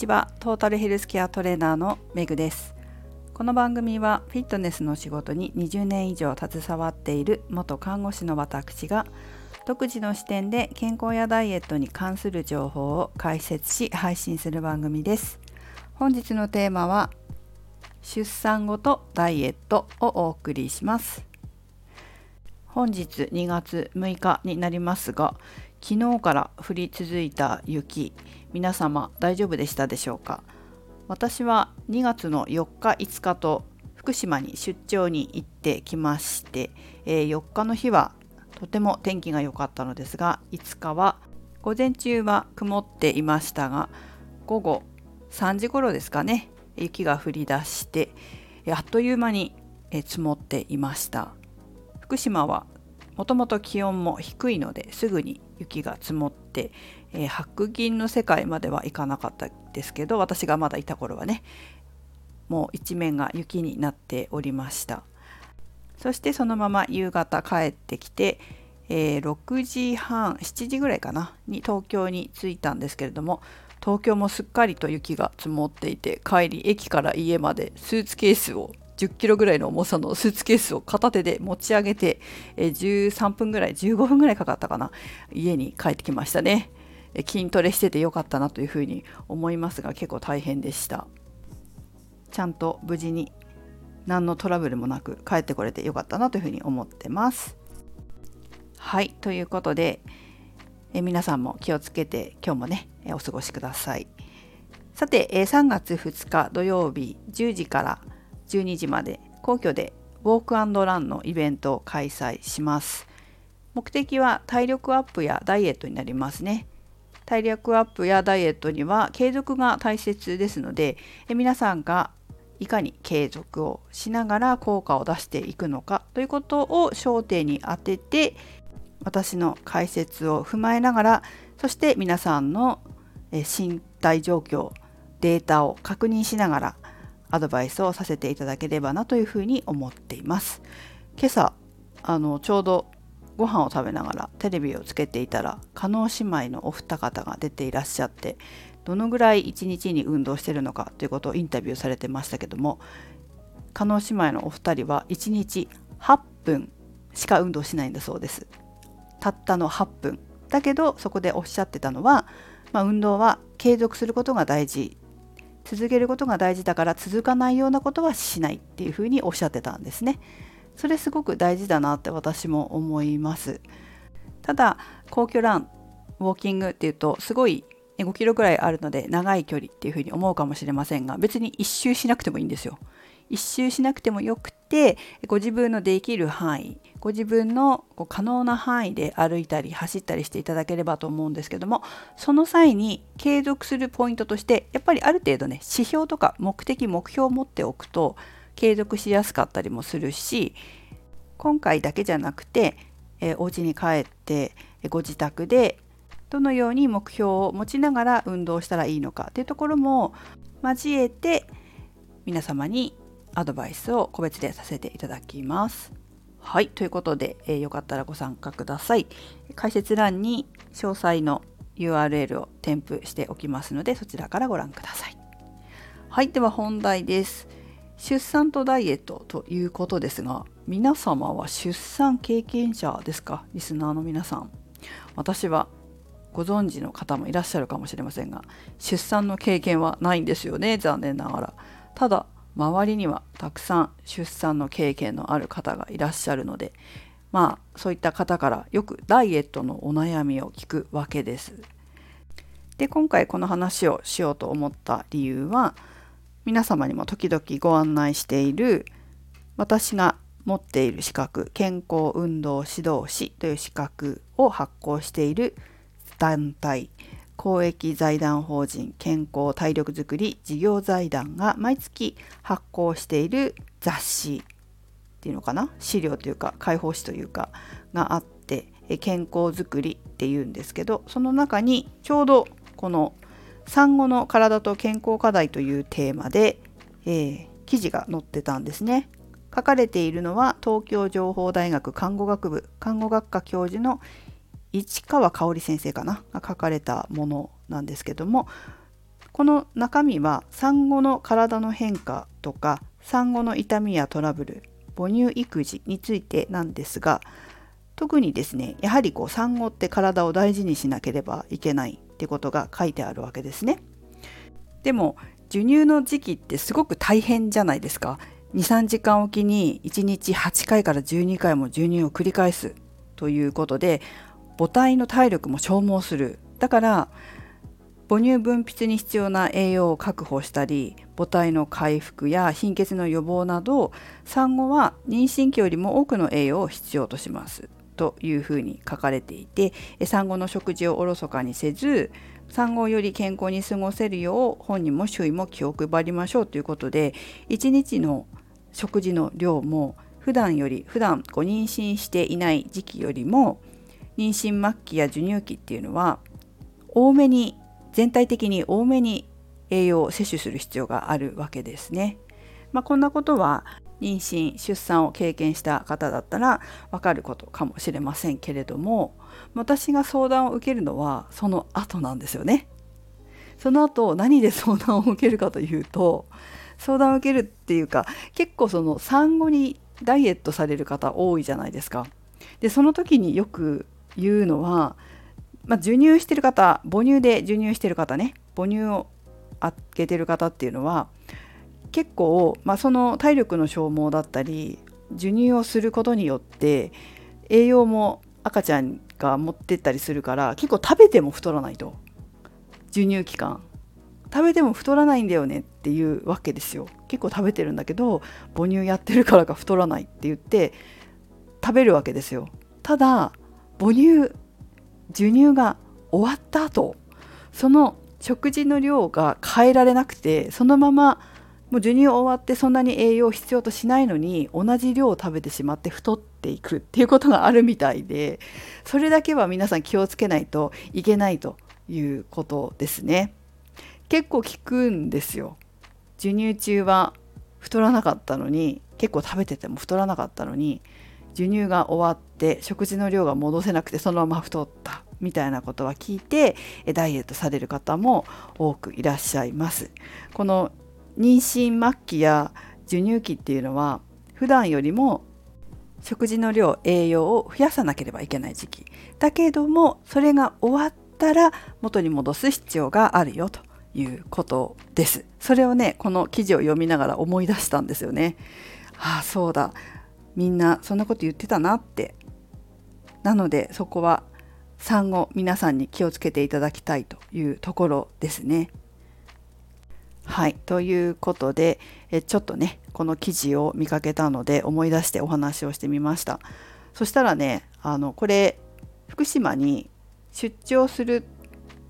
ちは。トータルヘルスケアトレーナーのメグです。この番組はフィットネスの仕事に20年以上携わっている元看護師の私が独自の視点で健康やダイエットに関する情報を解説し配信する番組です。本日のテーマは出産後とダイエットをお送りします。本日2月6日になりますが昨日から降り続いた雪皆様大丈夫でしたでしょうか？私は2月の4日5日と福島に出張に行ってきまして、えー、4日の日はとても天気が良かったのですが5日は午前中は曇っていましたが午後3時頃ですかね雪が降り出してあっという間に積もっていました。福島はもともと気温も低いのですぐに雪が積もって、えー、白銀の世界までは行かなかったですけど私がまだいた頃はねもう一面が雪になっておりました。そしてそのまま夕方帰ってきて、えー、6時半7時ぐらいかなに東京に着いたんですけれども東京もすっかりと雪が積もっていて帰り駅から家までスーツケースを10キロぐらいの重さのスーツケースを片手で持ち上げて、え13分ぐらい15分ぐらいかかったかな。家に帰ってきましたね。筋トレしててよかったなというふうに思いますが結構大変でした。ちゃんと無事に何のトラブルもなく帰ってこれてよかったなというふうに思ってます。はいということでえ皆さんも気をつけて今日もねえお過ごしください。さて3月2日土曜日10時から12時まで皇居でウォークランのイベントを開催します。目的は体力アップやダイエットになりますね。体力アップやダイエットには継続が大切ですので皆さんがいかに継続をしながら効果を出していくのかということを焦点に当てて私の解説を踏まえながらそして皆さんの身体状況データを確認しながらアドバイスをさせていただければなというふうに思っています。今朝あのちょうどご飯を食べながらテレビをつけていたら加納姉妹のお二方が出ていらっしゃってどのぐらい一日に運動してるのかということをインタビューされてましたけども加納姉妹のお二人は1日8分しか運動しないんだそうです。たったの8分だけどそこでおっしゃってたのは、まあ、運動は継続することが大事続けることが大事だから続かないようなことはしないっていうふうにおっしゃってたんですね。それすごく大事だなって私も思います。ただ皇居ランウォーキングっていうとすごい5キロぐらいあるので長い距離っていうふうに思うかもしれませんが別に一周しなくてもいいんですよ。一周しなくてもよくてご自分のできる範囲ご自分のこう可能な範囲で歩いたり走ったりしていただければと思うんですけどもその際に継続するポイントとしてやっぱりある程度ね指標とか目的目標を持っておくと継続しやすかったりもするし今回だけじゃなくて、えー、お家に帰ってご自宅でどのように目標を持ちながら運動したらいいのかっていうところも交えて皆様にアドバイスを個別でさせていただきます。はい、ということで、えー、よかったらご参加ください。解説欄に詳細の URL を添付しておきますので、そちらからご覧ください。はい、では本題です。出産とダイエットということですが、皆様は出産経験者ですか？リスナーの皆さん。私はご存知の方もいらっしゃるかもしれませんが、出産の経験はないんですよね、残念ながら。ただ、周りにはたくさん出産の経験のある方がいらっしゃるのでまあそういった方からよくダイエットのお悩みを聞くわけです。で今回この話をしようと思った理由は皆様にも時々ご案内している私が持っている資格健康運動指導士という資格を発行している団体公益財団法人健康体力づくり事業財団が毎月発行している雑誌っていうのかな？資料というか解放誌というかがあって健康づくりっていうんですけどその中にちょうどこの産後の体と健康課題というテーマで、えー、記事が載ってたんですね。書かれているのは東京情報大学看護学部看護学科教授の市川香織先生かなが書かれたものなんですけどもこの中身は産後の体の変化とか産後の痛みやトラブル母乳育児についてなんですが特にですねやはりこう産後って体を大事にしなければいけないってことが書いてあるわけですね。でも授乳の時期ってすごく大変じゃないですか。23時間おきに1日8回から12回も授乳を繰り返すということで母体の体力も消耗する。だから母乳分泌に必要な栄養を確保したり母体の回復や貧血の予防など産後は妊娠期よりも多くの栄養を必要とします。というふうに書かれていて産後の食事をおろそかにせず産後より健康に過ごせるよう本人も周囲も気を配りましょうということで1日の食事の量も普段より普段ご妊娠していない時期よりも妊娠末期や授乳期っていうのは多めに全体的に多めに栄養を摂取する必要があるわけですね。まあ、こんなことは妊娠出産を経験した方だったらわかることかもしれませんけれども私が相談を受けるのはその後なんですよね。その後何で相談を受けるかというと相談を受けるっていうか結構その産後にダイエットされる方多いじゃないですか。でその時によく言うのは、まあ、授乳してる方母乳で授乳してる方ね母乳をあげてる方っていうのは結構、まあ、その体力の消耗だったり授乳をすることによって栄養も赤ちゃんが持ってったりするから結構食べても太らないと。授乳期間。食べても太らないんだよねっていうわけですよ。結構食べてるんだけど母乳やってるからか太らないって言って食べるわけですよ。ただ母乳授乳が終わった後その食事の量が変えられなくてそのままもう授乳終わってそんなに栄養を必要としないのに同じ量を食べてしまって太っていくっていうことがあるみたいでそれだけは皆さん気をつけないといけないということですね。結構効くんですよ授乳中は太らなかったのに結構食べてても太らなかったのに授乳が終わって食事の量が戻せなくてそのまま太ったみたいなことは聞いてダイエットされる方も多くいらっしゃいますこの妊娠末期や授乳期っていうのは普段よりも食事の量栄養を増やさなければいけない時期だけどもそれが終わったら元に戻す必要があるよということです。それをねこの記事を読みながら思い出したんですよね。ああそうだみんなそんなこと言ってたなって。なのでそこは産後皆さんに気をつけていただきたいというところですね。はいということでえちょっとねこの記事を見かけたので思い出してお話をしてみました。そしたらねあのこれ福島に出張する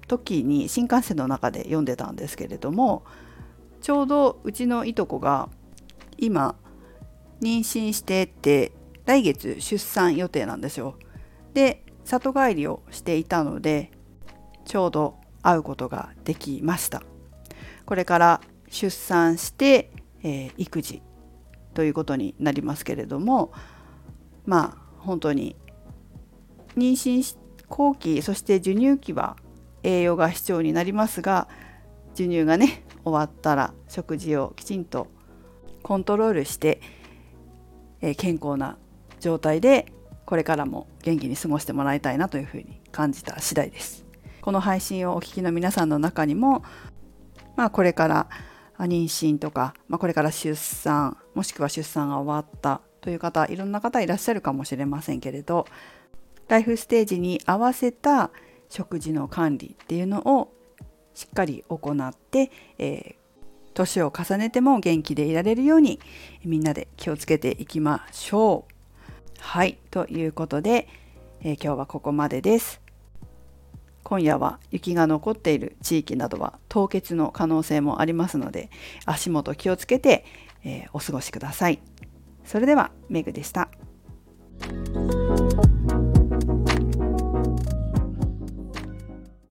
時に新幹線の中で読んでたんですけれどもちょうどうちのいとこが今妊娠してって来月出産予定なんですよ。で里帰りをしていたのでちょうど会うことができました。これから出産して、えー、育児ということになりますけれどもまあ本当に妊娠後期そして授乳期は栄養が必要になりますが授乳がね終わったら食事をきちんとコントロールして、えー、健康な状態でこれからも元気に過ごしてもらいたいなというふうに感じた次第です。この配信をお聞きの皆さんの中にも、まあ、これから妊娠とか、まあ、これから出産もしくは出産が終わったという方いろんな方いらっしゃるかもしれませんけれどライフステージに合わせた食事の管理っていうのをしっかり行って、えー、年を重ねても元気でいられるようにみんなで気をつけていきましょう。はいということで、えー、今日はここまでです。今夜は雪が残っている地域などは凍結の可能性もありますので足元気をつけて、えー、お過ごしください。それではメグでした。